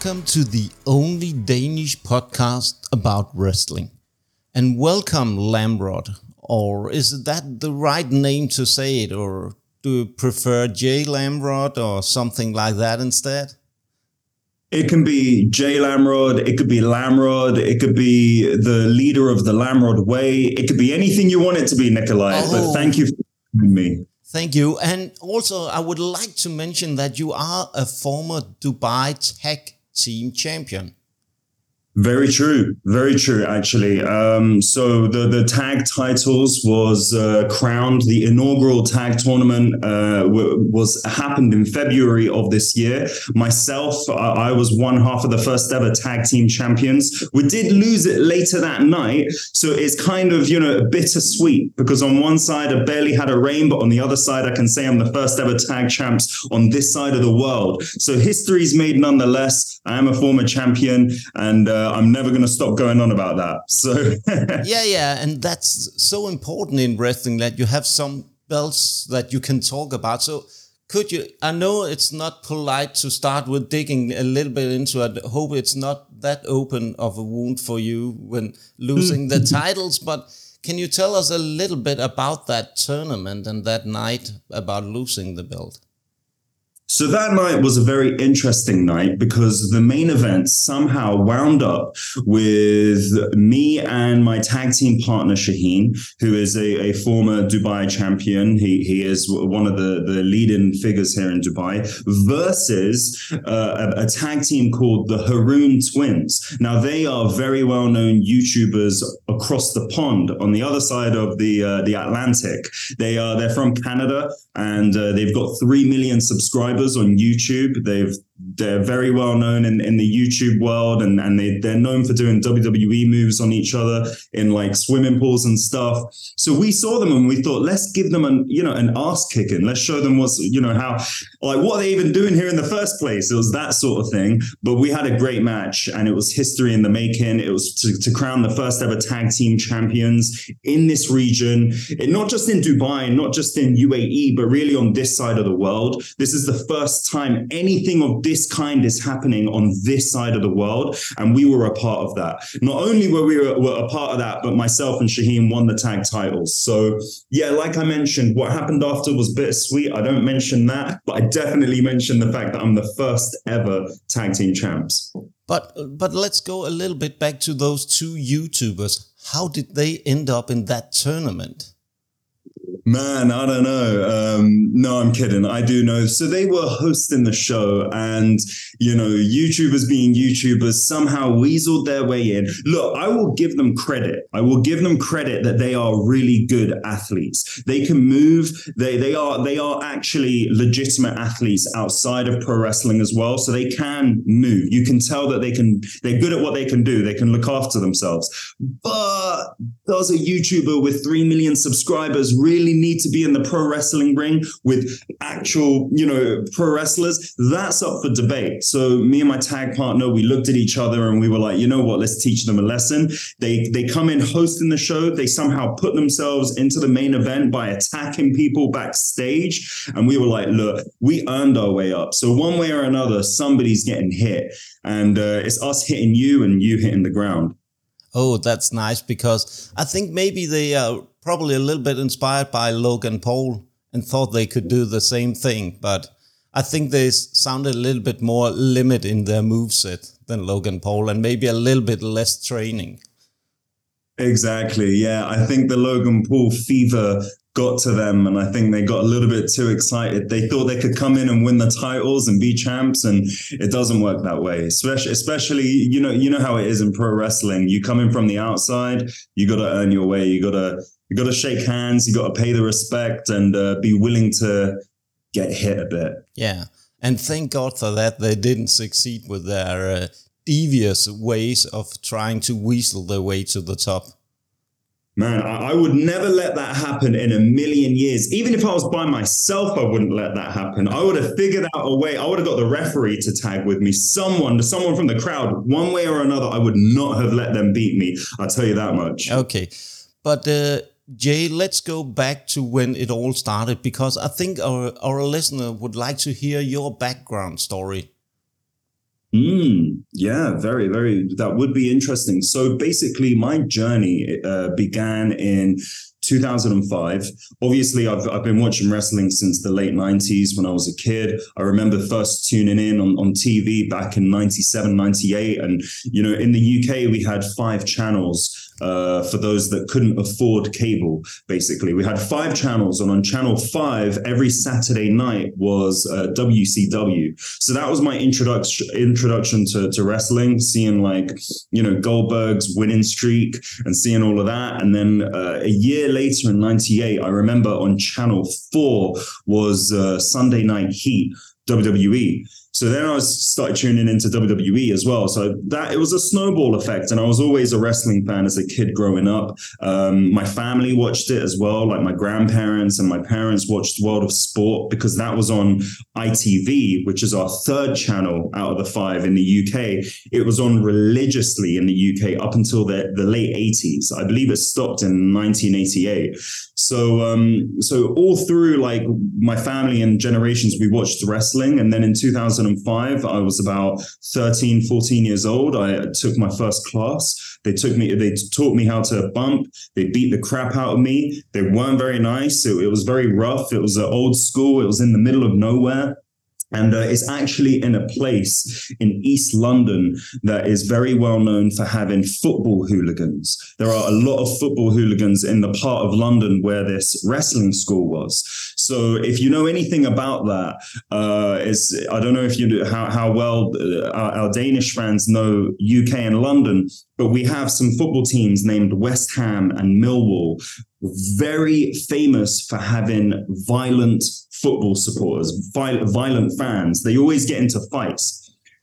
Welcome to the only Danish podcast about wrestling. And welcome, Lamrod. Or is that the right name to say it? Or do you prefer Jay Lamrod or something like that instead? It can be Jay Lamrod, it could be Lamrod, it could be the leader of the Lamrod Way, it could be anything you want it to be, Nikolai. Oh. But thank you for having me. Thank you. And also, I would like to mention that you are a former Dubai Tag Team champion. Very true. Very true, actually. Um, so the, the tag titles was uh, crowned. The inaugural tag tournament uh, w- was happened in February of this year. Myself, I, I, was one half of the first ever tag team champions. We did lose it later that night, so it's kind of you know bittersweet because on one side I barely had a reign, but on the other side I can say I'm the first ever tag champs on this side of the world. So history's made nonetheless. I am a former champion, and uh, I'm never going to stop going on about that. So yeah, yeah, and that's so important in wrestling that you have some belts that you can talk about. So could you? I know it's not polite to start with digging a little bit into it. I hope it's not that open of a wound for you when losing the titles, but. Can you tell us a little bit about that tournament and that night about losing the belt? So that night was a very interesting night because the main event somehow wound up with me and my tag team partner Shaheen, who is a, a former Dubai champion. He he is one of the, the leading figures here in Dubai, versus uh, a, a, tag team called the Haroon Twins. Now they are very well known YouTubers across the pond on the other side of the uh, the Atlantic. They are they're from Canada and uh, they've got three million subscribers subscribers on YouTube. They've they're very well known in, in the YouTube world and, and they, they're known for doing WWE moves on each other in like swimming pools and stuff. So we saw them and we thought, let's give them an, you know, an ass kicking. Let's show them what's, you know, how, like, what are they even doing here in the first place? It was that sort of thing. But we had a great match and it was history in the making. It was to, to crown the first ever tag team champions in this region, it, not just in Dubai, not just in UAE, but really on this side of the world. This is the first time anything of this kind is happening on this side of the world. And we were a part of that. Not only were we a, were a part of that, but myself and Shaheen won the tag titles. So, yeah, like I mentioned, what happened after was bittersweet. I don't mention that, but I definitely mention the fact that I'm the first ever tag team champs. But but let's go a little bit back to those two YouTubers. How did they end up in that tournament? Man, I don't know. Um, no, I'm kidding. I do know. So they were hosting the show, and you know, YouTubers being YouTubers somehow weaseled their way in. Look, I will give them credit. I will give them credit that they are really good athletes. They can move. They they are they are actually legitimate athletes outside of pro wrestling as well. So they can move. You can tell that they can. They're good at what they can do. They can look after themselves. But does a YouTuber with three million subscribers really need to be in the pro wrestling ring with actual, you know, pro wrestlers, that's up for debate. So me and my tag partner, we looked at each other and we were like, you know what, let's teach them a lesson. They they come in hosting the show, they somehow put themselves into the main event by attacking people backstage. And we were like, look, we earned our way up. So one way or another, somebody's getting hit. And uh, it's us hitting you and you hitting the ground. Oh, that's nice because I think maybe they are probably a little bit inspired by Logan Paul and thought they could do the same thing, but I think they sounded a little bit more limit in their moveset than Logan Paul and maybe a little bit less training. Exactly. Yeah. I think the Logan Paul fever got to them and I think they got a little bit too excited. They thought they could come in and win the titles and be champs and it doesn't work that way. Especially especially you know you know how it is in pro wrestling. You come in from the outside, you got to earn your way. You got to you got to shake hands, you got to pay the respect and uh, be willing to get hit a bit. Yeah. And thank God for that they didn't succeed with their uh, devious ways of trying to weasel their way to the top. Man, I, I, would never let that happen in a million years. Even if I was by myself, I wouldn't let that happen. I would have figured out a way. I would have got the referee to tag with me. Someone, someone from the crowd, one way or another, I would not have let them beat me. I'll tell you that much. Okay. But uh, Jay, let's go back to when it all started because I think our, our listener would like to hear your background story. Mm, yeah, very, very. That would be interesting. So basically, my journey uh, began in 2005. Obviously, I've, I've been watching wrestling since the late 90s when I was a kid. I remember first tuning in on, on TV back in 97, 98. And, you know, in the UK, we had five channels uh, for those that couldn't afford cable. Basically, we had five channels, and on channel five every Saturday night was uh, WCW. So that was my introduction introduction to, to wrestling, seeing like you know Goldberg's winning streak and seeing all of that. And then uh, a year later in '98, I remember on channel four was uh, Sunday Night Heat. WWE. So then I started tuning into WWE as well. So that it was a snowball effect, and I was always a wrestling fan as a kid growing up. Um, my family watched it as well, like my grandparents and my parents watched World of Sport because that was on ITV, which is our third channel out of the five in the UK. It was on religiously in the UK up until the, the late 80s. I believe it stopped in 1988. So um, so all through like my family and generations, we watched wrestling, and then in 2000 2005, I was about 13, 14 years old. I took my first class. They took me, they taught me how to bump. They beat the crap out of me. They weren't very nice. It, it was very rough. It was an old school. It was in the middle of nowhere and uh, it's actually in a place in East London that is very well known for having football hooligans. There are a lot of football hooligans in the part of London where this wrestling school was. So if you know anything about that, uh, I don't know if you do, how how well uh, our, our Danish fans know UK and London, but we have some football teams named West Ham and Millwall, very famous for having violent football supporters, violent fans. They always get into fights.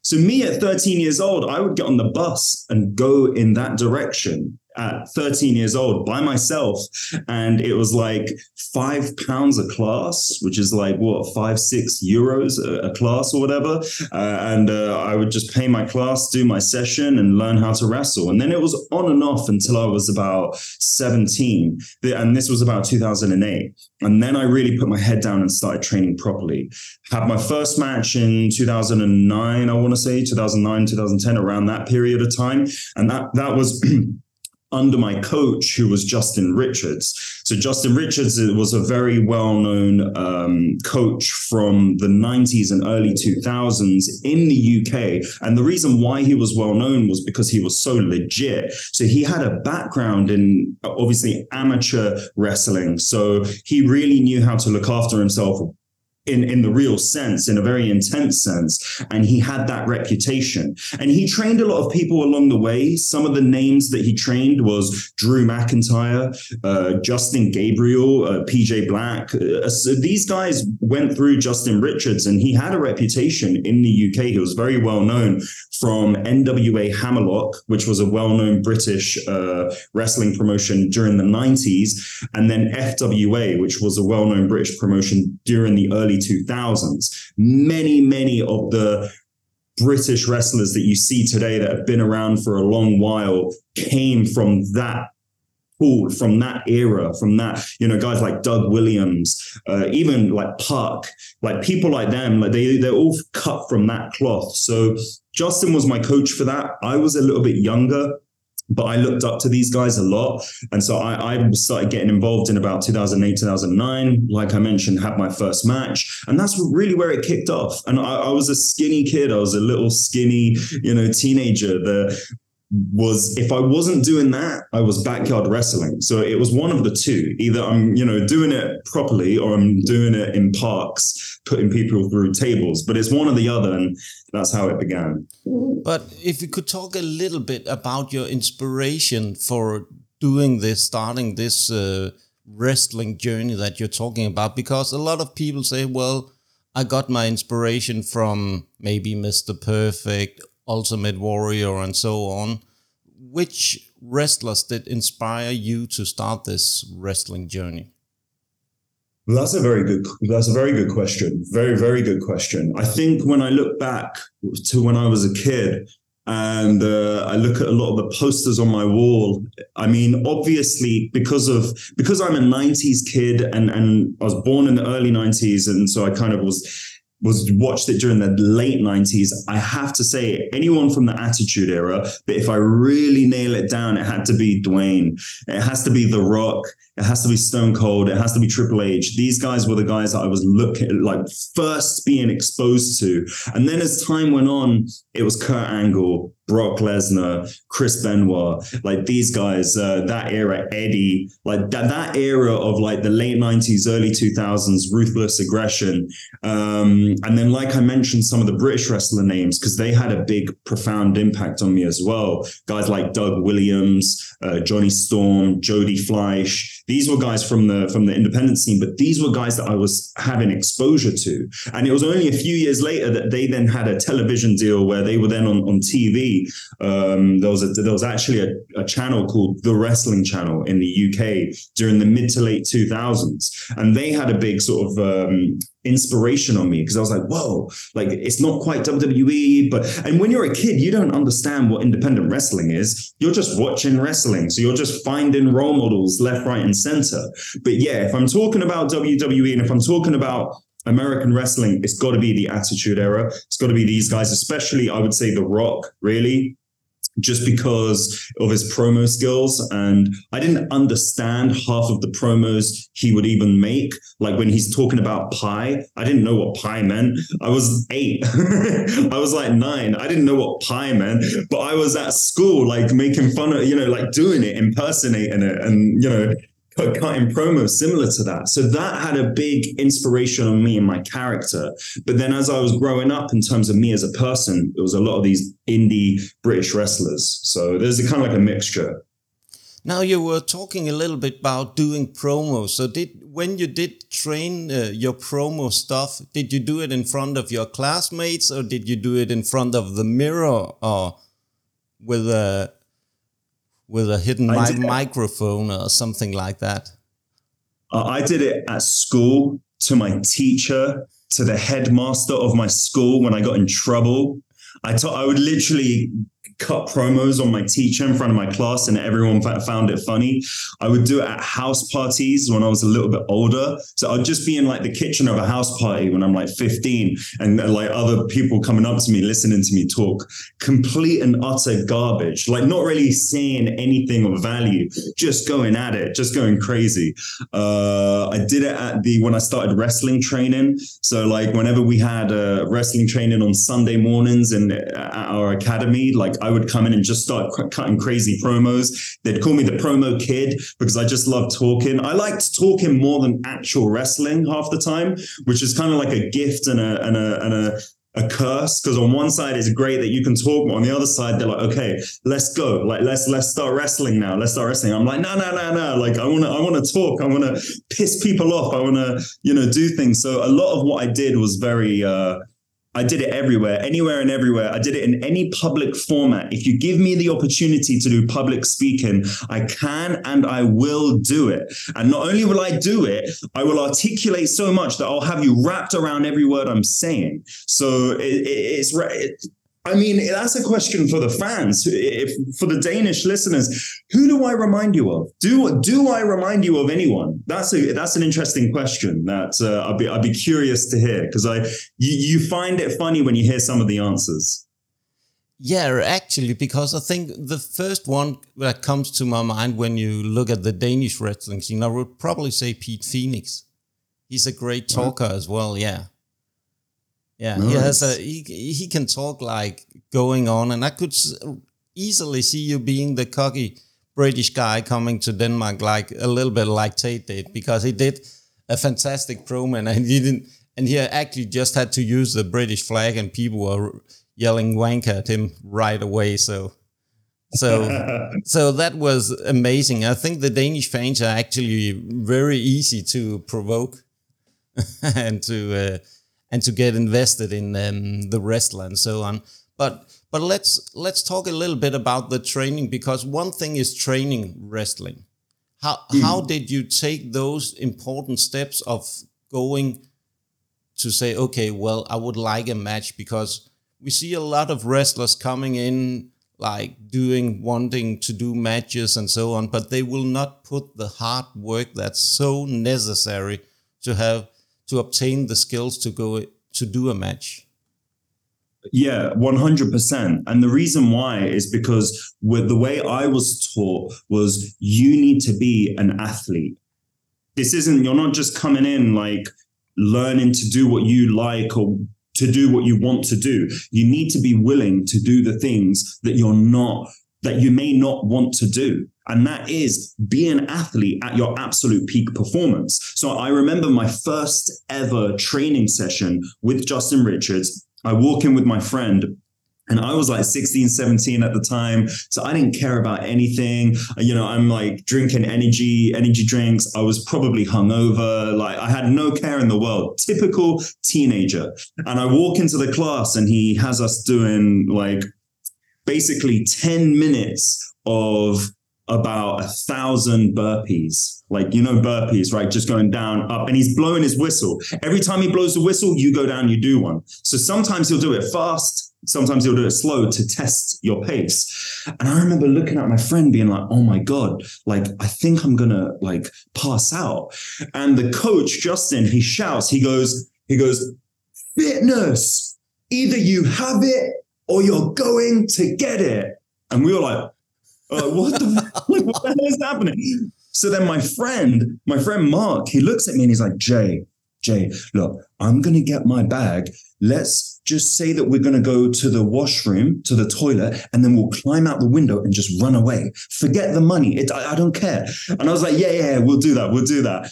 So, me at 13 years old, I would get on the bus and go in that direction at 13 years old by myself. And it was like five pounds a class, which is like what, five, six euros a, a class or whatever. Uh, and uh, I would just pay my class, do my session, and learn how to wrestle. And then it was on and off until I was about 17. And this was about 2008. And then I really put my head down and started training properly. Had my first match in 2009, I want to say 2009, 2010, around that period of time. And that, that was under my coach, who was Justin Richards. So Justin Richards was a very well-known um, coach from the 90s and early 2000s in the UK. And the reason why he was well-known was because he was so legit. So he had a background in obviously amateur wrestling. So he really knew how to look after himself in, in the real sense, in a very intense sense. And he had that reputation. And he trained a lot of people along the way. Some of the names that he trained was Drew McIntyre, uh, Justin Gabriel, uh, PJ Black. Uh, so these guys went through Justin Richards and he had a reputation in the UK. He was very well known from NWA Hammerlock, which was a well known British uh, wrestling promotion during the 90s, and then FWA, which was a well known British promotion during the early 2000s. Many, many of the British wrestlers that you see today that have been around for a long while came from that pool, from that era, from that, you know, guys like Doug Williams, uh, even like Puck, like people like them, like they, they're all cut from that cloth. So Justin was my coach for that. I was a little bit younger but I looked up to these guys a lot. And so I, I, started getting involved in about 2008, 2009. Like I mentioned, had my first match. And that's really where it kicked off. And I, I was a skinny kid. I was a little skinny, you know, teenager. The was if I wasn't doing that, I was backyard wrestling. So it was one of the two. Either I'm, you know, doing it properly or I'm doing it in parks, putting people through tables. But it's one or the other. And that's how it began. But if you could talk a little bit about your inspiration for doing this, starting this uh, wrestling journey that you're talking about, because a lot of people say, well, I got my inspiration from maybe Mr. Perfect Ultimate Warrior, and so on. Which wrestlers did inspire you to start this wrestling journey? That's a very good. That's a very good question. Very, very good question. I think when I look back to when I was a kid, and uh, I look at a lot of the posters on my wall. I mean, obviously, because of because I'm a '90s kid and and I was born in the early '90s, and so I kind of was was watched it during the late 90s. I have to say, anyone from the Attitude Era, but if I really nail it down, it had to be Dwayne. It has to be The Rock. It has to be Stone Cold. It has to be Triple H. These guys were the guys that I was looking like first being exposed to. And then as time went on, it was Kurt Angle, Brock Lesnar, Chris Benoit, like these guys, uh, that era, Eddie, like that, that era of like the late 90s, early 2000s, ruthless aggression. Um, and then, like I mentioned, some of the British wrestler names, because they had a big, profound impact on me as well. Guys like Doug Williams, uh, Johnny Storm, Jody Fleisch. These were guys from the from the independent scene, but these were guys that I was having exposure to. And it was only a few years later that they then had a television deal where they were then on, on TV. Um, there was a, there was actually a, a channel called the Wrestling Channel in the UK during the mid to late 2000s, and they had a big sort of um, inspiration on me because I was like, whoa, like it's not quite WWE, but and when you're a kid, you don't understand what independent wrestling is. You're just watching wrestling. So you're just finding role models left, right, and center. But yeah, if I'm talking about WWE and if I'm talking about American wrestling, it's got to be the Attitude Era. It's got to be these guys, especially I would say The Rock, really just because of his promo skills. And I didn't understand half of the promos he would even make. Like when he's talking about pie, I didn't know what pie meant. I was eight, I was like nine. I didn't know what pie meant, but I was at school, like making fun of, you know, like doing it, impersonating it, and, you know, cutting promos similar to that. So that had a big inspiration on me and my character. But then as I was growing up in terms of me as a person, it was a lot of these indie British wrestlers. So there's a kind of like a mixture. Now you were talking a little bit about doing promos. So did when you did train uh, your promo stuff, did you do it in front of your classmates or did you do it in front of the mirror or with a with a hidden mi- microphone or something like that? Uh, I did it at school to my teacher, to the headmaster of my school when I got in trouble. I taught, I would literally cut promos on my teacher in front of my class and everyone found it funny. I would do it at house parties when I was a little bit older. So I'd just be in like the kitchen of a house party when I'm like 15 and uh, like other people coming up to me, listening to me talk complete and utter garbage, like not really saying anything of value, just going at it, just going crazy. Uh, I did it at the, when I started wrestling training. So like whenever we had a uh, wrestling training on Sunday mornings in uh, at our academy, like I would come in and just start cutting crazy promos. They'd call me the promo kid because I just loved talking. I liked talking more than actual wrestling half the time, which is kind of like a gift and a and a and a a curse because on one side it's great that you can talk but on the other side they're like okay let's go. Like let's let's start wrestling now. Let's start wrestling. I'm like no no no no. Like i want to i want to talk. I want to piss people off. I want to you know do things. So a lot of what i did was very uh I did it everywhere, anywhere and everywhere. I did it in any public format. If you give me the opportunity to do public speaking, I can and I will do it. And not only will I do it, I will articulate so much that I'll have you wrapped around every word I'm saying. So it, it, it's it, I mean, that's a question for the fans. If for the Danish listeners, who do I remind you of? Do do I remind you of anyone? That's a that's an interesting question. That uh, I'd be I'd be curious to hear because I you, you find it funny when you hear some of the answers. Yeah, actually, because I think the first one that comes to my mind when you look at the Danish wrestling scene, I would probably say Pete Phoenix. He's a great talker as well. Yeah. Yeah, nice. he has a he, he can talk like going on, and I could easily see you being the cocky British guy coming to Denmark, like a little bit like Tate did, because he did a fantastic promo, and he didn't, and he actually just had to use the British flag, and people were yelling wank at him right away. So, so, so that was amazing. I think the Danish fans are actually very easy to provoke and to. Uh, and to get invested in um, the wrestler and so on. But but let's let's talk a little bit about the training because one thing is training wrestling. How mm. how did you take those important steps of going to say, okay, well, I would like a match because we see a lot of wrestlers coming in like doing wanting to do matches and so on, but they will not put the hard work that's so necessary to have to obtain the skills to go to do a match. Yeah, 100%. And the reason why is because with the way I was taught was you need to be an athlete. This isn't, you're not just coming in like learning to do what you like or to do what you want to do. You need to be willing to do the things that you're not, that you may not want to do. And that is be an athlete at your absolute peak performance. So I remember my first ever training session with Justin Richards. I walk in with my friend and I was like 16, 17 at the time. So I didn't care about anything. You know, I'm like drinking energy, energy drinks. I was probably hungover. Like I had no care in the world. Typical teenager. And I walk into the class and he has us doing like basically 10 minutes of about a thousand burpees. Like, you know, burpees, right? Just going down, up. And he's blowing his whistle. Every time he blows the whistle, you go down, you do one. So sometimes he'll do it fast. Sometimes he'll do it slow to test your pace. And I remember looking at my friend being like, oh my God, like, I think I'm going to like pass out. And the coach, Justin, he shouts, he goes, he goes, fitness, either you have it or you're going to get it. And we were like, uh, what the like, what the hell is happening? So then my friend, my friend Mark, he looks at me and he's like, Jay, Jay, look, I'm gonna get my bag. Let's just say that we're gonna go to the washroom, to the toilet, and then we'll climb out the window and just run away. Forget the money. It, I, I don't care. And I was like, yeah, yeah, we'll do that. We'll do that.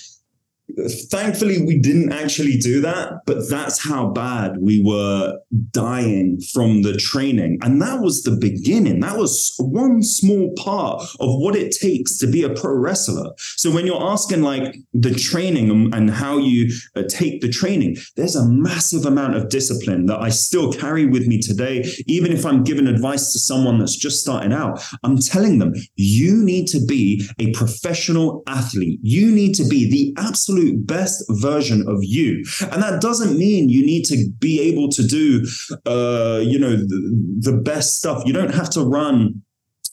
Thankfully, we didn't actually do that, but that's how bad we were dying from the training. And that was the beginning. That was one small part of what it takes to be a pro wrestler. So when you're asking like the training and how you uh, take the training, there's a massive amount of discipline that I still carry with me today. Even if I'm giving advice to someone that's just starting out, I'm telling them, you need to be a professional athlete. You need to be the absolute absolute best version of you. And that doesn't mean you need to be able to do, uh, you know, the, the best stuff. You don't have to run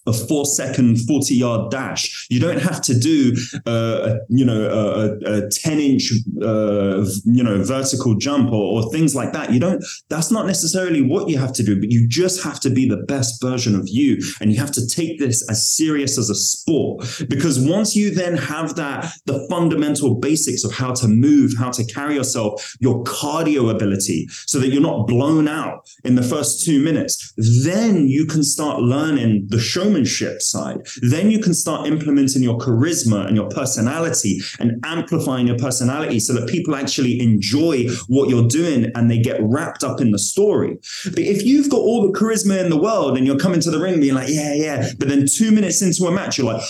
a four second 40 yard dash. You don't have to do, uh, you know, a, a 10 inch, uh, you know, vertical jump or, or, things like that. You don't, that's not necessarily what you have to do, but you just have to be the best version of you. And you have to take this as serious as a sport because once you then have that, the fundamental basics of how to move, how to carry yourself, your cardio ability, so that you're not blown out in the first two minutes, then you can start learning the showmanship showmanship side. Then you can start implementing your charisma and your personality and amplifying your personality so that people actually enjoy what you're doing and they get wrapped up in the story. But if you've got all the charisma in the world and you're coming to the ring being like, yeah, yeah, but then two minutes into a match, you're like,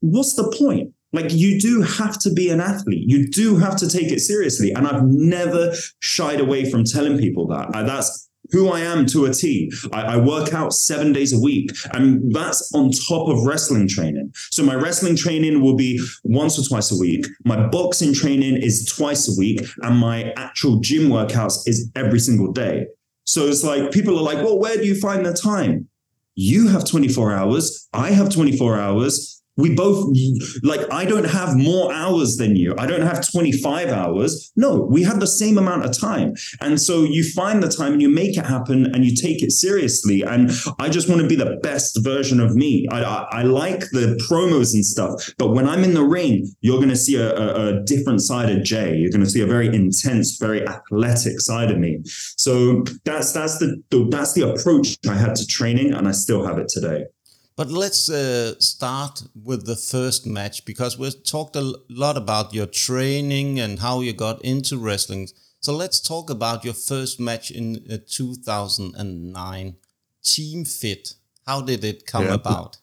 what's the point? Like you do have to be an athlete. You do have to take it seriously. And I've never shied away from telling people that. That's who I am to a T. I, I work out seven days a week, and that's on top of wrestling training. So my wrestling training will be once or twice a week. My boxing training is twice a week, and my actual gym workouts is every single day. So it's like people are like, well, where do you find the time? You have 24 hours. I have 24 hours we both like i don't have more hours than you. I don't have 25 hours. No we have the same amount of time. And so you find the time and you make it happen and you take it seriously. And i just want to be the best version of me. I, I, I like the promos and stuff but when i'm in the ring you're going to see a, a, a different side of jay. You're going to see a very intense very athletic side of me. So that's that's the that's the approach i had to training and i still have it today but let's uh, start with the first match because we've talked a lot about your training and how you got into wrestling. So let's talk about your first match in uh, 2009, Team Fit. How did it come yeah. about?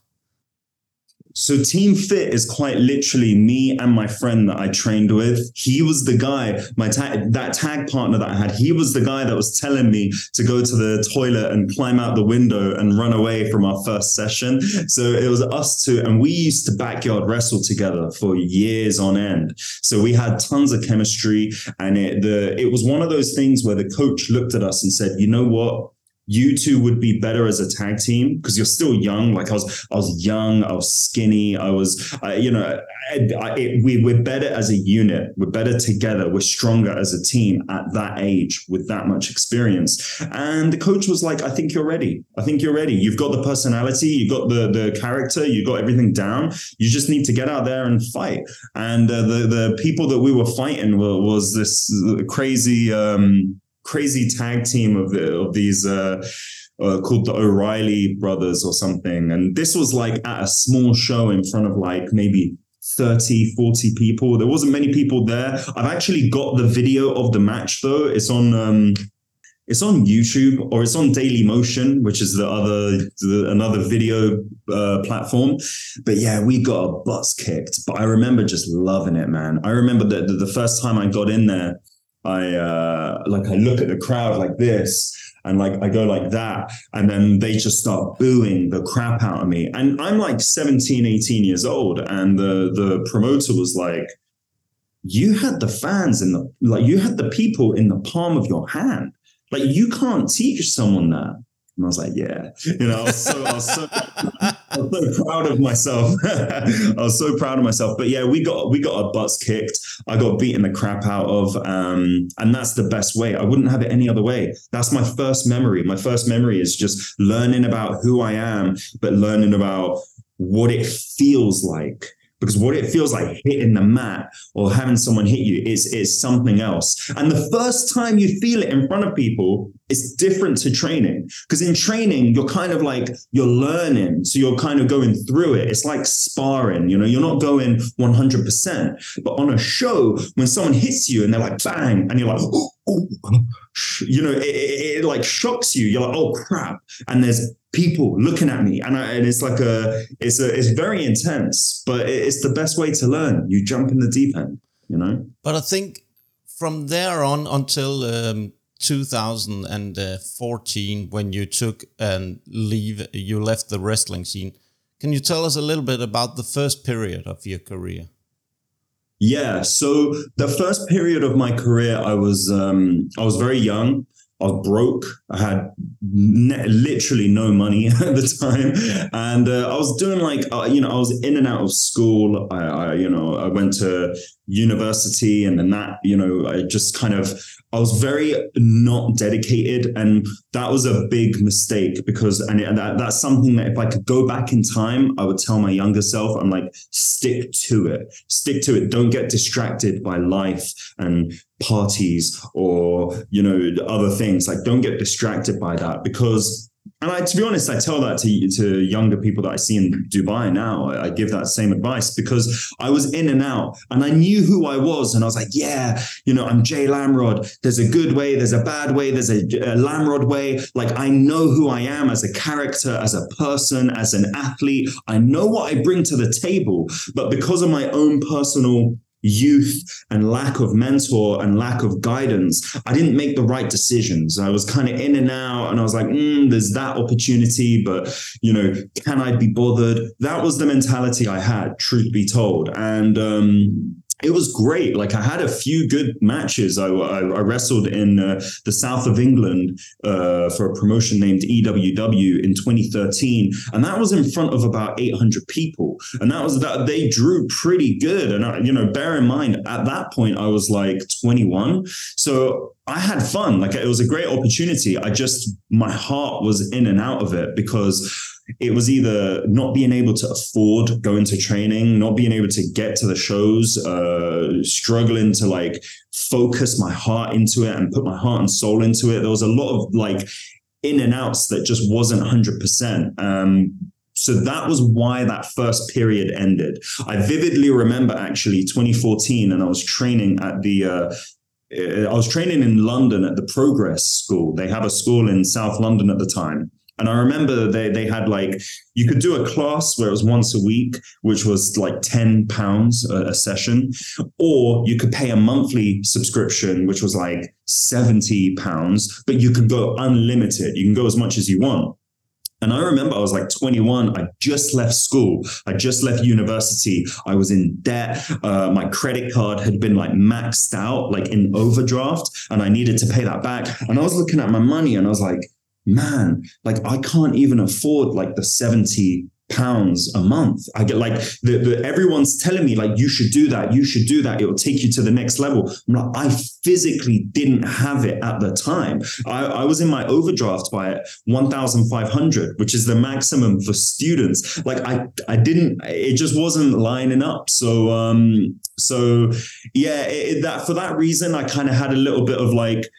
So Team Fit is quite literally me and my friend that I trained with. He was the guy, my tag, that tag partner that I had. He was the guy that was telling me to go to the toilet and climb out the window and run away from our first session. So it was us two, and we used to backyard wrestle together for years on end. So we had tons of chemistry, and it the it was one of those things where the coach looked at us and said, "You know what? You two would be better as a tag team because you're still young. Like I was, I was young, I was skinny, I was, uh, you know, I, I, it, we we're better as a unit. We're better together. We're stronger as a team at that age with that much experience. And the coach was like, "I think you're ready. I think you're ready. You've got the personality, you've got the the character, you've got everything down. You just need to get out there and fight." And uh, the the people that we were fighting were, was this crazy. Um, crazy tag team of the, of these uh, uh, called the O'Reilly brothers or something. And this was like at a small show in front of like maybe 30, 40 people. There wasn't many people there. I've actually got the video of the match though. It's on um it's on YouTube or it's on Daily Motion, which is the other the, another video uh, platform. But yeah, we got a butts kicked. But I remember just loving it, man. I remember that the, the first time I got in there, I uh, like I look at the crowd like this and like I go like that and then they just start booing the crap out of me. And I'm like 17 18 years old and the the promoter was like you had the fans in the like you had the people in the palm of your hand. Like you can't teach someone that. And I was like, yeah, you know, I was so, I was so, I was so proud of myself. I was so proud of myself. But yeah, we got we got our butts kicked. I got beaten the crap out of, um, and that's the best way. I wouldn't have it any other way. That's my first memory. My first memory is just learning about who I am, but learning about what it feels like because what it feels like hitting the mat or having someone hit you is is something else. And the first time you feel it in front of people, it's different to training. Because in training, you're kind of like you're learning, so you're kind of going through it. It's like sparring, you know. You're not going 100. percent But on a show, when someone hits you and they're like bang, and you're like. You know, it, it, it like shocks you. You're like, oh crap! And there's people looking at me and, I, and it's like a it's a it's very intense but it's the best way to learn you jump in the deep end you know but i think from there on until um, 2014 when you took and leave you left the wrestling scene can you tell us a little bit about the first period of your career yeah so the first period of my career i was um, i was very young I was broke. I had ne- literally no money at the time, and uh, I was doing like uh, you know I was in and out of school. I, I, you know I went to university, and then that you know I just kind of I was very not dedicated, and that was a big mistake because and, and that, that's something that if I could go back in time, I would tell my younger self, I'm like stick to it, stick to it. Don't get distracted by life and parties or you know other things like don't get distracted by that because and I, to be honest, I tell that to to younger people that I see in Dubai now. I, I, give that same advice because I was in and out, and I knew who I was, and I was like, yeah, you know, I'm Jay Lamrod. There's a good way, there's a bad way, there's a, a Lamrod way. Like I know who I am as a character, as a person, as an athlete. I know what I bring to the table, but because of my own personal youth and lack of mentor and lack of guidance, I didn't make the right decisions. I was kind of in and out, and I was like, mm, there's that opportunity, but you know, can I be bothered? That was the mentality I had, truth be told. And um, it was great. Like I had a few good matches. I, I, I wrestled in uh, the south of England uh, for a promotion named EWW in 2013, and that was in front of about 800 people. And that was that they drew pretty good. And I, you know, bear in mind at that point I was like 21, so I had fun. Like it was a great opportunity. I just my heart was in and out of it because it was either not being able to afford going to training, not being able to get to the shows, uh, struggling to like focus my heart into it and put my heart and soul into it. There was a lot of like in and outs that just wasn't 100%. Um, so that was why that first period ended. I vividly remember actually 2014, and I was training at the uh, I was training in London at the Progress School. They have a school in South London at the time. And I remember they they had like you could do a class where it was once a week, which was like ten pounds a, session, or you could pay a monthly subscription, which was like seventy pounds, but you could go unlimited. You can go as much as you want. And I remember I was like 21. I just left school. I just left university. I was in debt. Uh, my credit card had been like maxed out, like in overdraft, and I needed to pay that back. And I was looking at my money and I was like, man, like I can't even afford like the 70 pounds a month. I get like the, the, everyone's telling me like you should do that, you should do that. It will take you to the next level. I'm like, I physically didn't have it at the time. I, I was in my overdraft by 1,500, which is the maximum for students. Like I I didn't. It just wasn't lining up. So um so yeah, it, that for that reason, I kind of had a little bit of like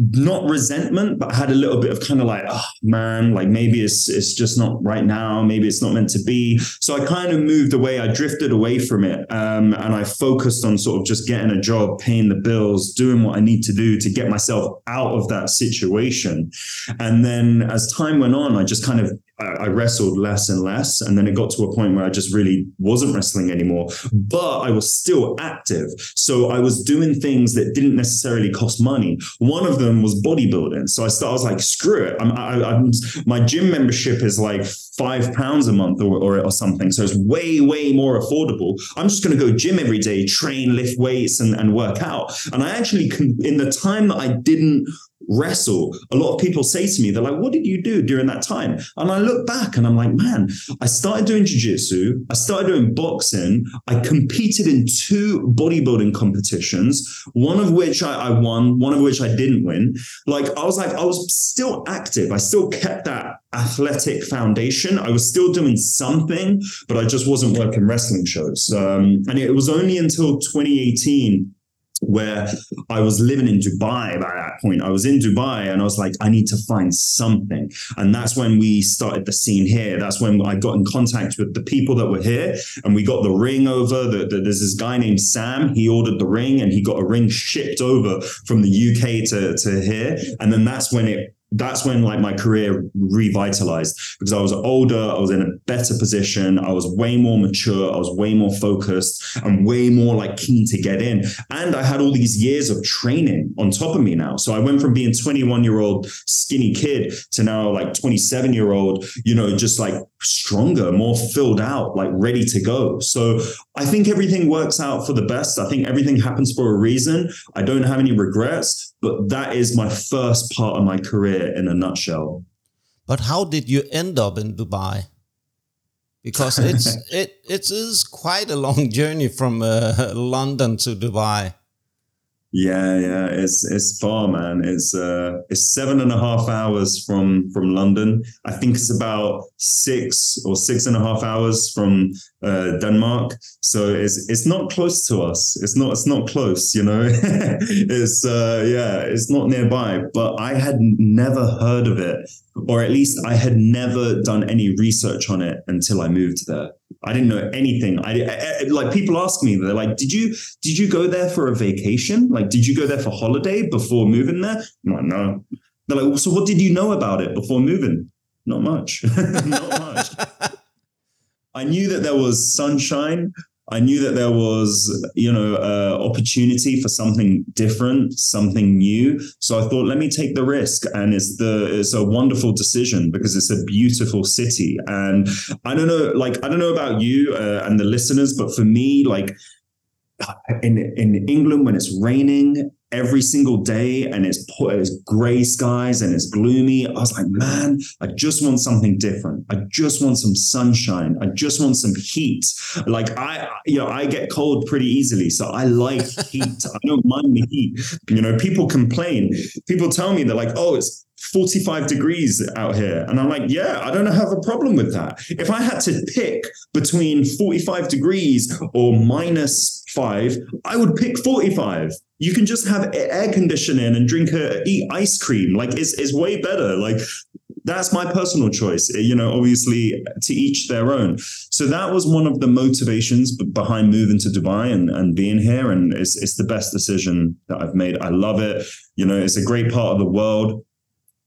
not resentment, but had a little bit of kind of like, oh man, like maybe it's it's just not right now. Maybe it's not meant to be. So I kind of moved away. I drifted away from it, um, and I focused on sort of just getting a job, paying the bills, doing what I need to do to get myself out of that situation. And then as time went on, I just kind of I wrestled less and less. And then it got to a point where I just really wasn't wrestling anymore, but I was still active. So I was doing things that didn't necessarily cost money. One of them was bodybuilding. So I started, I was like, screw it. I'm, I, I'm, my gym membership is like five pounds a month or, or, or something. So it's way, way more affordable. I'm just going to go gym every day, train, lift weights and, and work out. And I actually, in the time that I didn't wrestle. A lot of people say to me, they're like, what did you do during that time? And I look back and I'm like, man, I started doing jiu-jitsu. I started doing boxing. I competed in two bodybuilding competitions, one of which I, I won, one of which I didn't win. Like I was like, I was still active. I still kept that athletic foundation. I was still doing something, but I just wasn't working wrestling shows. Um, and it was only until 2018 where I was living in Dubai by that point. I was in Dubai and I was like, I need to find something. And that's when we started the scene here. That's when I got in contact with the people that were here and we got the ring over. The, the, there's this guy named Sam. He ordered the ring and he got a ring shipped over from the UK to, to here. And then that's when it that's when like my career revitalized because I was older, I was in a better position, I was way more mature, I was way more focused, and way more like keen to get in. And I had all these years of training on top of me now. So I went from being 21 year old skinny kid to now like 27 year old, you know, just like stronger, more filled out, like ready to go. So I think everything works out for the best. I think everything happens for a reason. I don't have any regrets but that is my first part of my career in a nutshell. But how did you end up in Dubai? Because it's it it is quite a long journey from uh, London to Dubai. Yeah, yeah, it's it's far, man. It's uh, it's seven and a half hours from from London. I think it's about six or six and a half hours from uh, Denmark. So it's it's not close to us. It's not it's not close. You know, it's uh, yeah, it's not nearby. But I had never heard of it, or at least I had never done any research on it until I moved there. I didn't know anything. I, I, like people ask me, they're like, "Did you did you go there for a vacation? Like, did you go there for holiday before moving there?" I'm like, no. They're like, well, "So what did you know about it before moving?" Not much. Not much. I knew that there was sunshine. I knew that there was, you know, uh, opportunity for something different, something new. So I thought, let me take the risk, and it's the it's a wonderful decision because it's a beautiful city. And I don't know, like I don't know about you uh, and the listeners, but for me, like in in England when it's raining every single day and it's it's gray skies and it's gloomy. I was like man i just want something different. I just want some sunshine. I just want some heat. Like i you know i get cold pretty easily so i like heat. I don't mind the heat. You know people complain. People tell me they're like oh it's 45 degrees out here. And I'm like, yeah, I don't have a problem with that. If I had to pick between 45 degrees or minus five, I would pick 45. You can just have air conditioning and drink a eat ice cream. Like it's, it's way better. Like that's my personal choice. Eh, you know, obviously to each their own. So that was one of the motivations behind moving to Dubai and, and being here. And it's, it's the best decision that I've made. I love it. You know, it's a great part of the world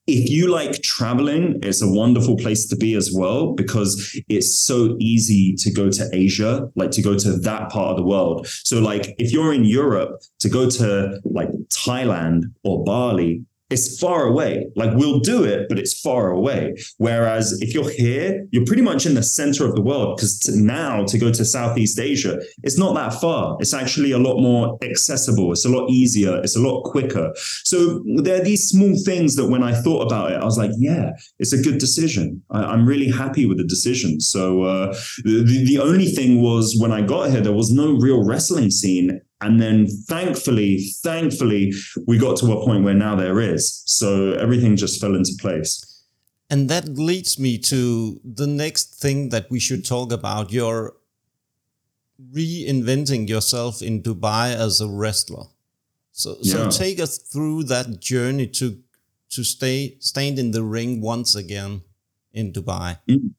if you like traveling, it's a wonderful place to be as well because it's so easy to go to Asia, like to go to that part of the world. So, like, if you're in Europe, to go to like Thailand or Bali, it's far away. Like we'll do it, but it's far away. Whereas if you're here, you're pretty much in the center of the world because now to go to Southeast Asia, it's not that far. It's actually a lot more accessible. It's a lot easier. It's a lot quicker. So there are these small things that when I thought about it, I was like, yeah, it's a good decision. I, am really happy with the decision. So uh, the, the only thing was when I got here, there was no real wrestling scene and then thankfully, thankfully, we got to a point where now there is. So everything just fell into place. And that leads me to the next thing that we should talk about your reinventing yourself in Dubai as a wrestler. So, so take us through that journey to to stay stand in the ring once again in Dubai. Mm-hmm.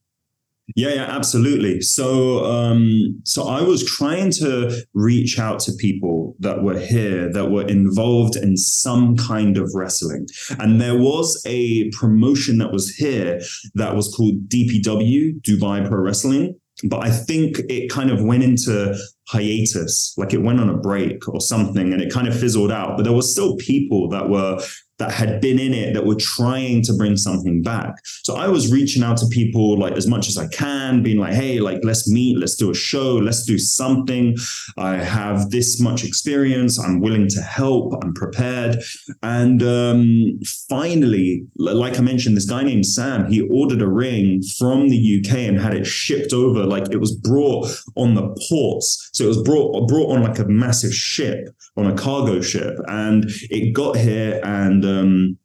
Yeah, yeah, absolutely. So, um, so I was trying to reach out to people that were here that were involved in some kind of wrestling, and there was a promotion that was here that was called DPW Dubai Pro Wrestling, but I think it kind of went into hiatus, like it went on a break or something, and it kind of fizzled out. But there were still people that were that had been in it that were trying to bring something back. So I was reaching out to people like as much as I can, being like, hey, like let's meet, let's do a show, let's do something. I have this much experience. I'm willing to help. I'm prepared. And um, finally, like I mentioned, this guy named Sam, he ordered a ring from the UK and had it shipped over. Like it was brought on the ports. So it was brought brought on like a massive ship, on a cargo ship. And it got here and um,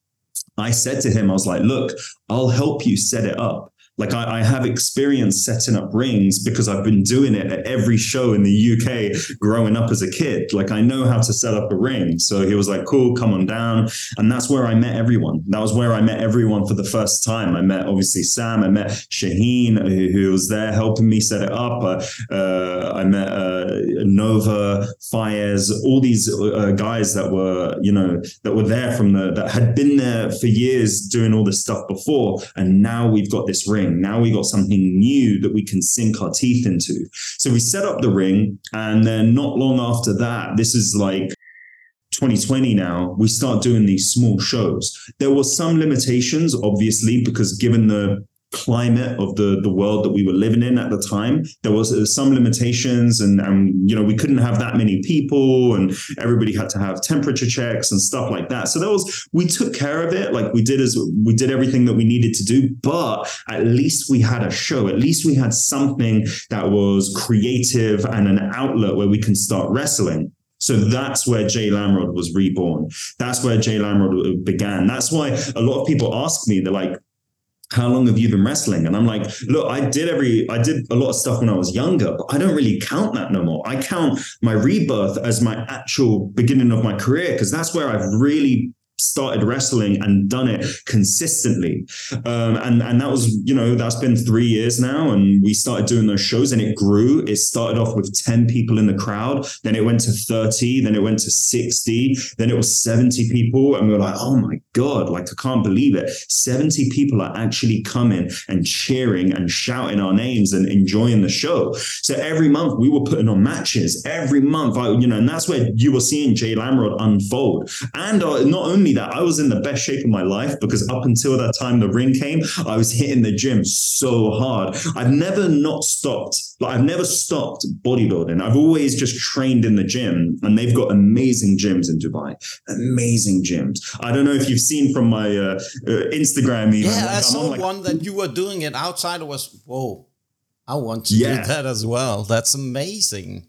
I said to him, I was like, look, I'll help you set it up. Like I, I, have experience setting up rings because I've been doing it at every show in the UK growing up as a kid. Like I know how to set up a ring. So he was like, cool, come on down. And that's where I met everyone. That was where I met everyone for the first time. I met obviously Sam. I met Shaheen, who was there helping me set it up. Uh, uh, I met uh, Nova, Fires, all these uh, guys that were, you know, that were there from the, that had been there for years doing all this stuff before. And now we've got this ring ring. Now we got something new that we can sink our teeth into. So we set up the ring, and then not long after that, this is like 2020 now, we start doing these small shows. There were some limitations, obviously, because given the climate of the the world that we were living in at the time there was uh, some limitations and and you know we couldn't have that many people and everybody had to have temperature checks and stuff like that so that was we took care of it like we did as we did everything that we needed to do but at least we had a show at least we had something that was creative and an outlet where we can start wrestling so that's where Jay Lamrod was reborn. That's where Jay Lamrod began. That's why a lot of people ask me, they're like, how long have you been wrestling? And I'm like, look, I did every, I did a lot of stuff when I was younger, but I don't really count that no more. I count my rebirth as my actual beginning of my career because that's where I've really started wrestling and done it consistently. Um, and and that was you know that's been three years now, and we started doing those shows, and it grew. It started off with ten people in the crowd, then it went to thirty, then it went to sixty, then it was seventy people, and we were like, oh my god, like I can't believe it. Seventy people are actually coming and cheering and shouting our names and enjoying the show. So every month we were putting on matches. Every month, I, you know, and that's where you were seeing Jay Lamrod unfold. And uh, not only that, I was in the best shape of my life because up until that time the ring came, I was hitting the gym so hard. I've never not stopped. Like I've never stopped bodybuilding. I've always just trained in the gym, and they've got amazing gyms in Dubai. Amazing gyms. I don't know if you've seen from my uh, uh, Instagram. Even. Yeah, I saw like, one that you were doing it outside. It was whoa. I want to yeah. do that as well. That's amazing.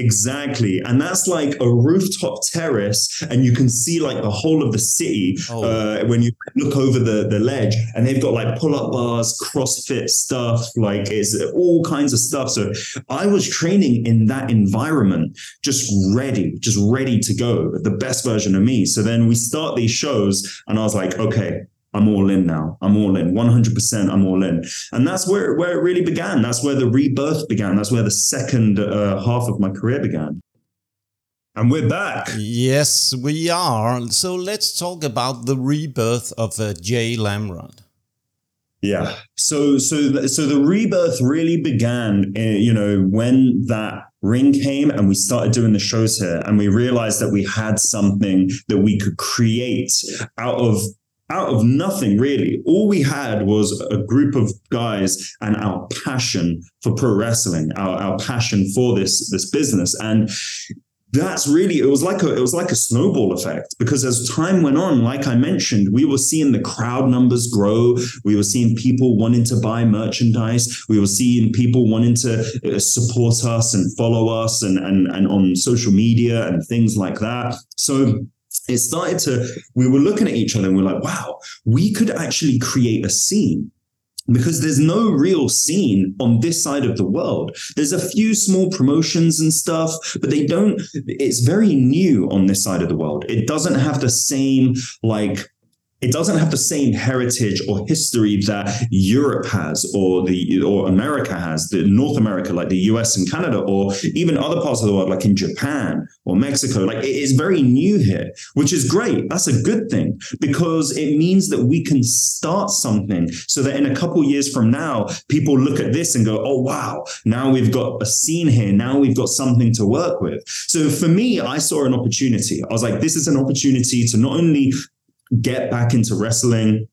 Exactly. And that's like a rooftop terrace, and you can see like the whole of the city oh. uh, when you look over the, the ledge. And they've got like pull up bars, CrossFit stuff, like it's all kinds of stuff. So I was training in that environment, just ready, just ready to go, the best version of me. So then we start these shows, and I was like, okay, I'm all in now. I'm all in. 100% I'm all in. And that's where, where it really began. That's where the rebirth began. That's where the second uh, half of my career began. And we're back. Yes, we are. So let's talk about the rebirth of uh, Jay Lamrod. Yeah. So so so the rebirth really began, uh, you know, when that Ring came and we started doing the shows here, and we realized that we had something that we could create out of out of nothing really. All we had was a group of guys and our passion for pro wrestling, our, our passion for this this business, and that's really it was like a it was like a snowball effect because as time went on like i mentioned we were seeing the crowd numbers grow. We were seeing people wanting to buy merchandise. We were seeing people wanting to uh, support us and follow us and and, and on social media and things like that. So it started to we were looking at each other and we we're like wow we could actually create a scene because there's no real scene on this side of the world. There's a few small promotions and stuff, but they don't, it's very new on this side of the world. It doesn't have the same like it doesn't have the same heritage or history that Europe has or the or America has, the North America, like the US and Canada, or even other parts of the world, like in Japan or Mexico. Like it is very new here, which is great. That's a good thing because it means that we can start something so that in a couple years from now, people look at this and go, oh wow, now we've got a scene here. Now we've got something to work with. So for me, I saw an opportunity. I was like, this is an opportunity to not only get back into wrestling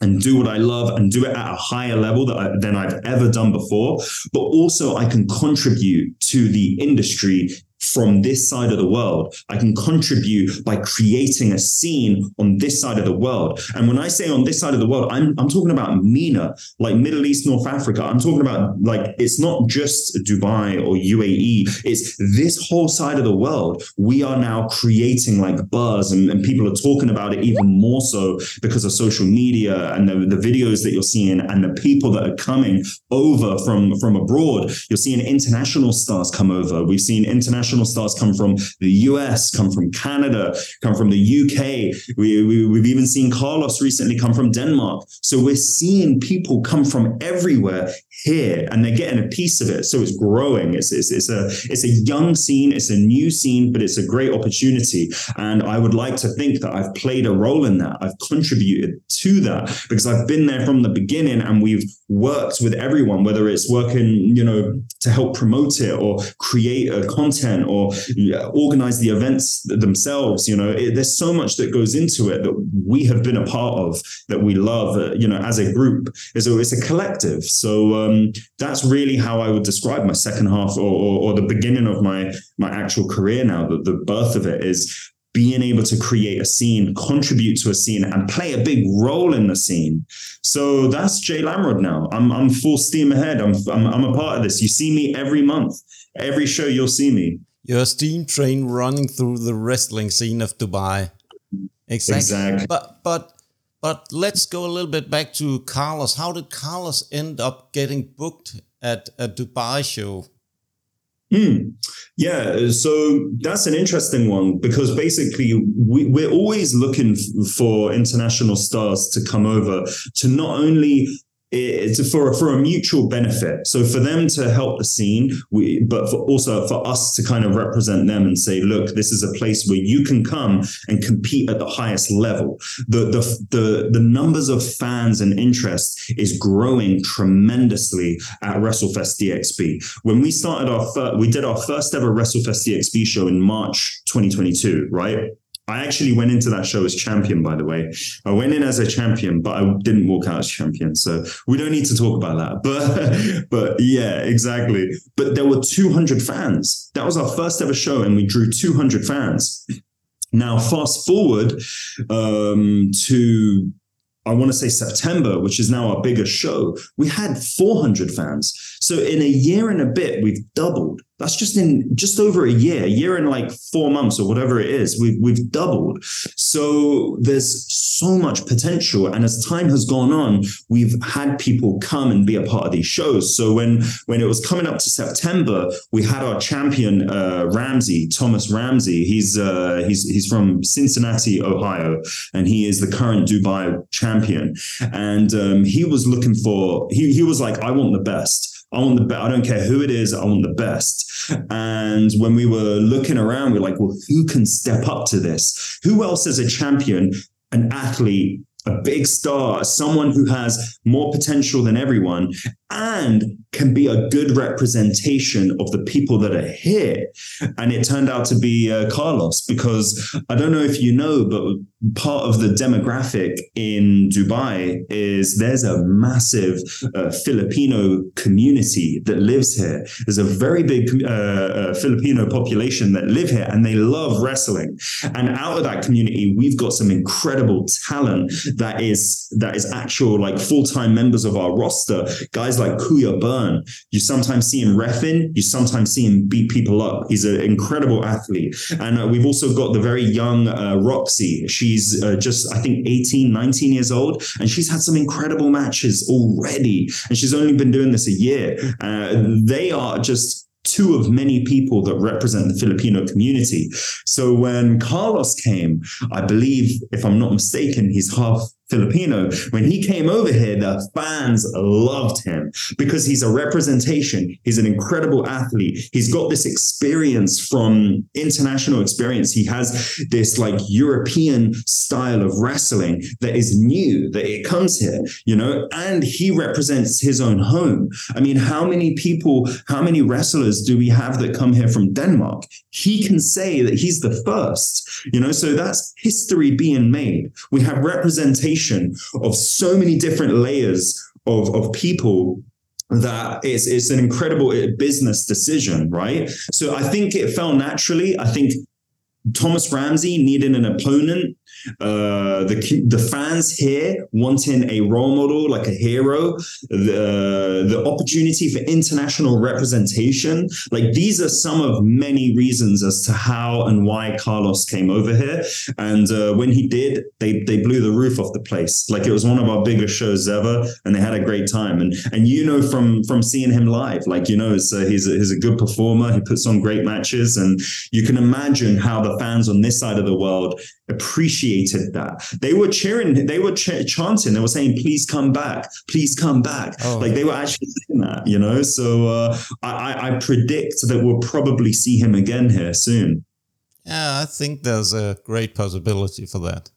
and do what I love and do it at a higher level I, than I've ever done before. But also, I can contribute to the industry from this side of the world. I can contribute by creating a scene on this side of the world. And when I say on this side of the world, I'm, I'm talking about MENA, like Middle East, North Africa. I'm talking about like, it's not just Dubai or UAE, it's this whole side of the world. We are now creating like buzz and, and people are talking about it even more so because of social media and the, the videos that you're seeing and the people that are coming over from, from abroad. You're seeing international stars come over. We've seen international international stars come from the US, come from Canada, come from the UK. We, we, we've even seen Carlos recently come from Denmark. So we're seeing people come from everywhere here and they're getting a piece of it. So it's growing. It's, it's, it's, a, it's a young scene, it's a new scene, but it's a great opportunity. And I would like to think that I've played a role in that. I've contributed to that because I've been there from the beginning and we've worked with everyone, whether it's working, you know, to help promote it or create a content or organize the events themselves. You know, it, there's so much that goes into it that we have been a part of that we love, uh, you know, as a group. So it's a collective. So um, that's really how I would describe my second half or, or, or the beginning of my my actual career now. The, the birth of it is being able to create a scene, contribute to a scene, and play a big role in the scene. So that's Jay Lamrod now. I'm I'm full steam ahead. I'm, I'm I'm a part of this. You see me every month, every show you'll see me. You're steam train running through the wrestling scene of Dubai. Exactly. exactly. But but but let's go a little bit back to Carlos. How did Carlos end up getting booked at a Dubai show? Hmm. Yeah, so that's an interesting one because basically we, we're always looking for international stars to come over to not only it's for for a mutual benefit. So for them to help the scene, we but for also for us to kind of represent them and say, look, this is a place where you can come and compete at the highest level. The the the the numbers of fans and interest is growing tremendously at WrestleFest DXB. When we started our first, we did our first ever WrestleFest DXB show in March 2022, right? I actually went into that show as champion, by the way. I went in as a champion, but I didn't walk out as champion. So we don't need to talk about that. But but yeah, exactly. But there were 200 fans. That was our first ever show, and we drew 200 fans. Now, fast forward um, to I want to say September, which is now our biggest show, we had 400 fans. So in a year and a bit, we've doubled. That's just in just over a year, a year and like four months or whatever it is. We've we've doubled. So there's so much potential. And as time has gone on, we've had people come and be a part of these shows. So when when it was coming up to September, we had our champion uh, Ramsey, Thomas Ramsey. He's uh, he's he's from Cincinnati, Ohio, and he is the current Dubai champion. And um, he was looking for he he was like, I want the best. I want the best. I don't care who it is. I want the best. And when we were looking around, we are like, well, who can step up to this? Who else is a champion, an athlete, a big star, someone who has more potential than everyone, and can be a good representation of the people that are here. And it turned out to be uh, Carlos, because I don't know if you know, but part of the demographic in Dubai is there's a massive uh, Filipino community that lives here. There's a very big uh, uh, Filipino population that live here and they love wrestling. And out of that community, we've got some incredible talent that is that is actual like full-time members of our roster. Guys like Kuya Burn. You sometimes see him refing, you sometimes see him beat people up. He's an incredible athlete. And uh, we've also got the very young uh, Roxy. She's uh, just, I think, 18, 19 years old, and she's had some incredible matches already. And she's only been doing this a year. Uh, they are just two of many people that represent the Filipino community. So when Carlos came, I believe, if I'm not mistaken, he's half Filipino. When he came over here, the fans loved him because he's a representation. He's an incredible athlete. He's got this experience from international experience. He has this like European style of wrestling that is new, that it comes here, you know, and he represents his own home. I mean, how many people, how many wrestlers do we have that come here from Denmark? He can say that he's the first, you know, so that's history being made. We have representation of so many different layers of, of people that it's, it's an incredible eh, business decision, right? So I think it fell naturally. I think Thomas Ramsey needed an opponent uh, the the fans here wanting a role model like a hero, the the opportunity for international representation. Like these are some of many reasons as to how and why Carlos came over here. And uh, when he did, they they blew the roof off the place. Like it was one of our biggest shows ever, and they had a great time. And and you know from from seeing him live, like you know, uh, he's a, he's a good performer. He puts on great matches, and you can imagine how the fans on this side of the world appreciated that. They were cheering, they were ch- chanting, they were saying, please come back, please come back. Oh. Like they were actually saying that, you know? So uh, I, I predict that we'll probably see him again here soon. Yeah, I think there's a great possibility for that.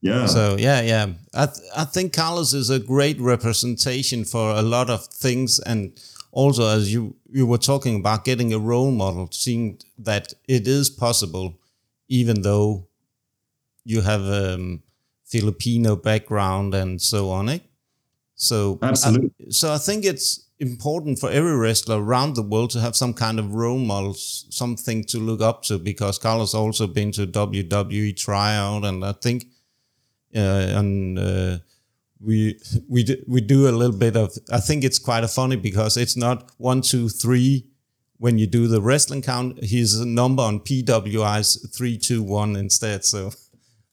Yeah. So yeah, yeah. I th- I think Carlos is a great representation for a lot of things, and also as you you were talking about getting a role model, seeing that it is possible, even though you have um, Filipino background and so on. Eh? So absolutely. I, so I think it's important for every wrestler around the world to have some kind of role models, something to look up to. Because Carlos also been to WWE tryout, and I think, uh, and uh, we we do, we do a little bit of. I think it's quite a funny because it's not one two three. When you do the wrestling count, his number on PWI is three two one instead. So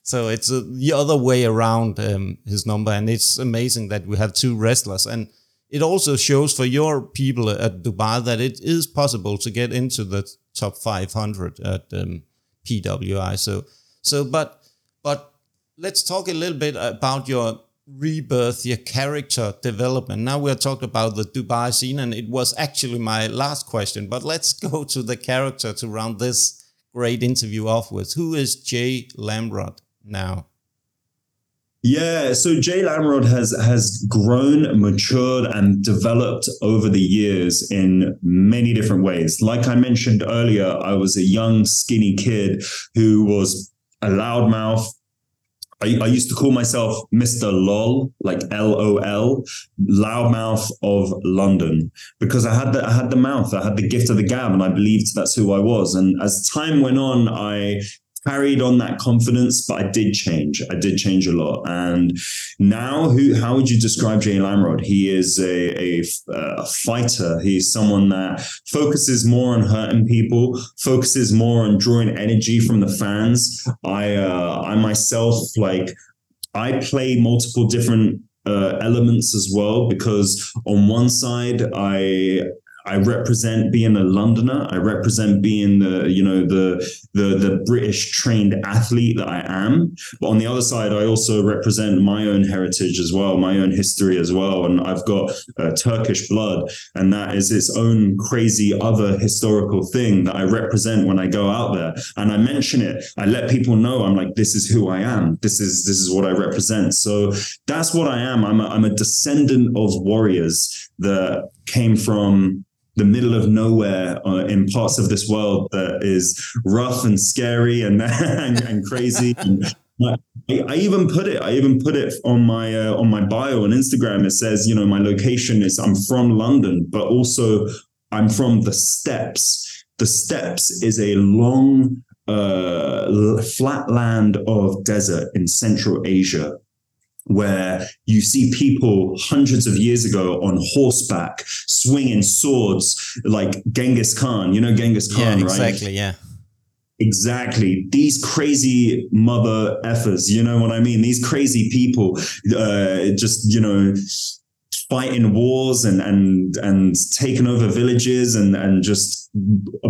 so it's uh, the other way around um, his number, and it's amazing that we have two wrestlers. And it also shows for your people at Dubai that it is possible to get into the top 500 at um, PWI. So, so, but, but let's talk a little bit about your rebirth, your character development. Now we're talking about the Dubai scene, and it was actually my last question. But let's go to the character to round this great interview off with. Who is Jay Lamrod? Now? Yeah, so Jay Lamrod has has grown, matured, and developed over the years in many different ways. Like I mentioned earlier, I was a young, skinny kid who was a loudmouth. I, I used to call myself Mr. LOL, like L O L, loudmouth of London, because I had the I had the mouth, I had the gift of the gab, and I believed that's who I was. And as time went on, I carried on that confidence, but I did change. I did change a lot. And now, who? How would you describe Jay Lamrod? He is a, a, a fighter. He's someone that focuses more on hurting people, focuses more on drawing energy from the fans. I, uh, I myself, like, I play multiple different uh, elements as well because on one side I I represent being a Londoner. I represent being the, you know, the the the British trained athlete that I am. But on the other side, I also represent my own heritage as well, my own history as well. And I've got uh, Turkish blood, and that is its own crazy other historical thing that I represent when I go out there. And I mention it. I let people know I'm like, this is who I am. This is this is what I represent. So that's what I am. I'm a, I'm a descendant of warriors that came from the middle of nowhere uh, in parts of this world that is rough and scary and and, and crazy. And I, I, even put it. I even put it on my uh, on my bio on Instagram. It says, you know, my location is I'm from London, but also I'm from the steppes. The steppes is a long uh, flat land of desert in Central Asia where you see people hundreds of years ago on horseback swinging swords like Genghis Khan. You know Genghis Khan, yeah, exactly, right? Exactly, yeah. Exactly. These crazy mother effers, you know what I mean? These crazy people, uh, just, you know, fighting wars and and and taking over villages and and just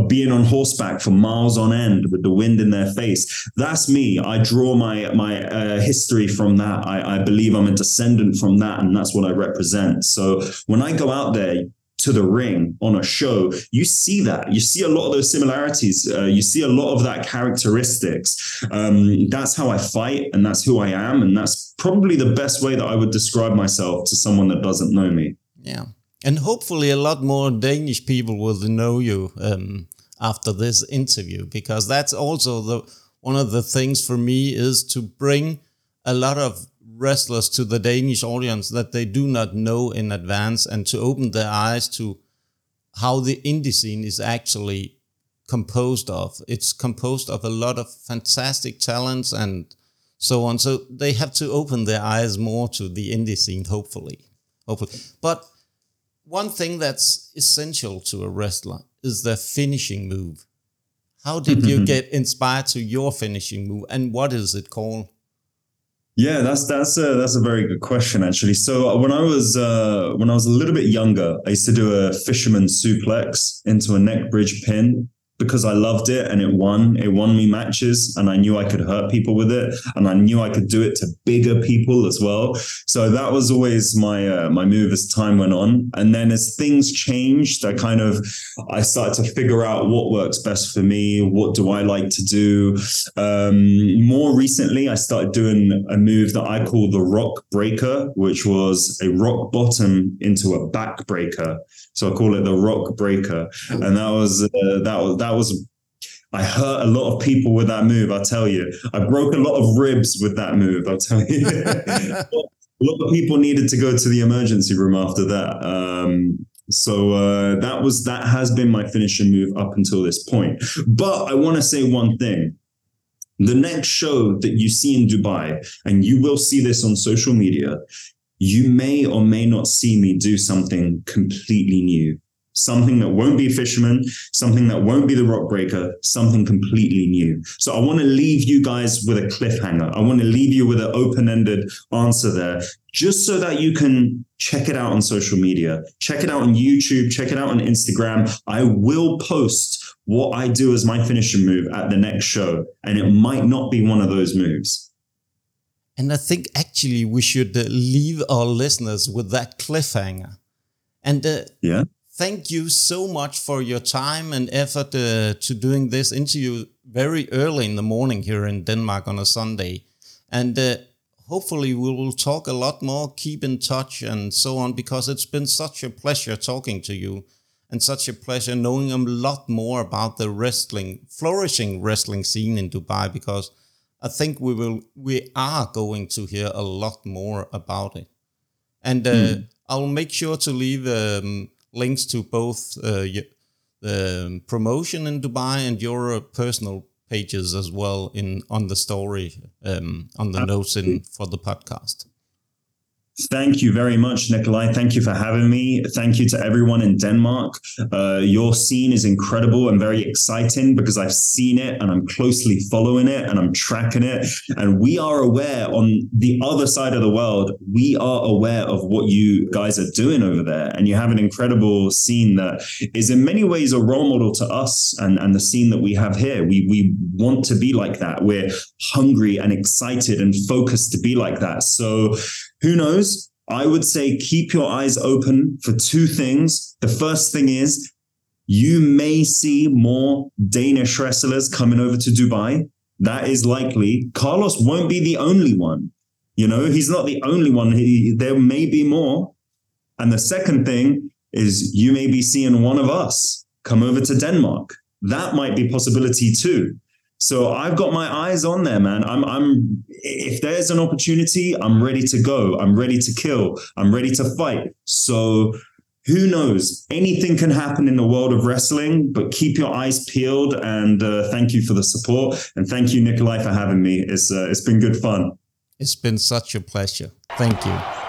being on horseback for miles on end with the wind in their face. That's me. I draw my my uh, history from that. I, I believe i'm a descendant from that and that's what i represent. So when i go out there to the ring on a show, you see that. You see a lot of those similarities. Uh, you see a lot of that characteristics. Um, that's how I fight, and that's who I am, and that's probably the best way that I would describe myself to someone that doesn't know me. Yeah, and hopefully a lot more Danish people will know you um, after this interview, because that's also the one of the things for me is to bring a lot of wrestlers to the Danish audience that they do not know in advance and to open their eyes to how the indie scene is actually composed of. It's composed of a lot of fantastic talents and so on. So they have to open their eyes more to the indie scene, hopefully. Hopefully. But one thing that's essential to a wrestler is their finishing move. How did you get inspired to your finishing move and what is it called? Yeah, that's that's a that's a very good question actually. So uh, when I was uh, when I was a little bit younger, I used to do a fisherman suplex into a neck bridge pin because I loved it and it won. It won me matches and I knew I could hurt people with it and I knew I could do it to bigger people as well. So that was always my uh, my move as time went on. And then as things changed, I kind of I started to figure out what works best for me. What do I like to do? Um, more recently, I started doing a move that I call the rock breaker, which was a rock bottom into a back breaker. So I call it the rock breaker, and that was uh, that was that was. I hurt a lot of people with that move. I tell you, I broke a lot of ribs with that move. I tell you, a lot of people needed to go to the emergency room after that. Um, so uh, that was that has been my finishing move up until this point. But I want to say one thing. The next show that you see in Dubai, and you will see this on social media, you may or may not see me do something completely new. Something that won't be a fisherman, something that won't be the rock breaker, something completely new. So I want to leave you guys with a cliffhanger. I want to leave you with an open-ended answer there, just so that you can check it out on social media, check it out on YouTube, check it out on Instagram. I will post what I do as my finishing move at the next show, and it might not be one of those moves. And I think actually we should uh, leave our listeners with that cliffhanger. And uh, yeah, thank you so much for your time and effort uh, to doing this interview very early in the morning here in Denmark on a Sunday. And uh, hopefully we will talk a lot more, keep in touch and so on, because it's been such a pleasure talking to you and such a pleasure knowing a lot more about the wrestling, flourishing wrestling scene in Dubai because – I think we will we are going to hear a lot more about it, and uh, mm. I'll make sure to leave um, links to both uh, the promotion in Dubai and your personal pages as well in on the story um, on the notes in for the podcast. Thank you very much, Nikolai. Thank you for having me. Thank you to everyone in Denmark. Uh, your scene is incredible and very exciting because I've seen it and I'm closely following it and I'm tracking it. And we are aware on the other side of the world, we are aware of what you guys are doing over there. And you have an incredible scene that is in many ways a role model to us and, and the scene that we have here. We, we want to be like that. We're hungry and excited and focused to be like that. So, who knows? I would say keep your eyes open for two things. The first thing is you may see more Danish wrestlers coming over to Dubai. That is likely. Carlos won't be the only one. You know, he's not the only one. He, there may be more. And the second thing is you may be seeing one of us come over to Denmark. That might be possibility too. So I've got my eyes on there, man. I'm I'm if there's an opportunity, I'm ready to go. I'm ready to kill. I'm ready to fight. So who knows? Anything can happen in the world of wrestling, but keep your eyes peeled. And uh, thank you for the support, and thank you, Nikolai, for having me. It's uh, it's been good fun. It's been such a pleasure. Thank you.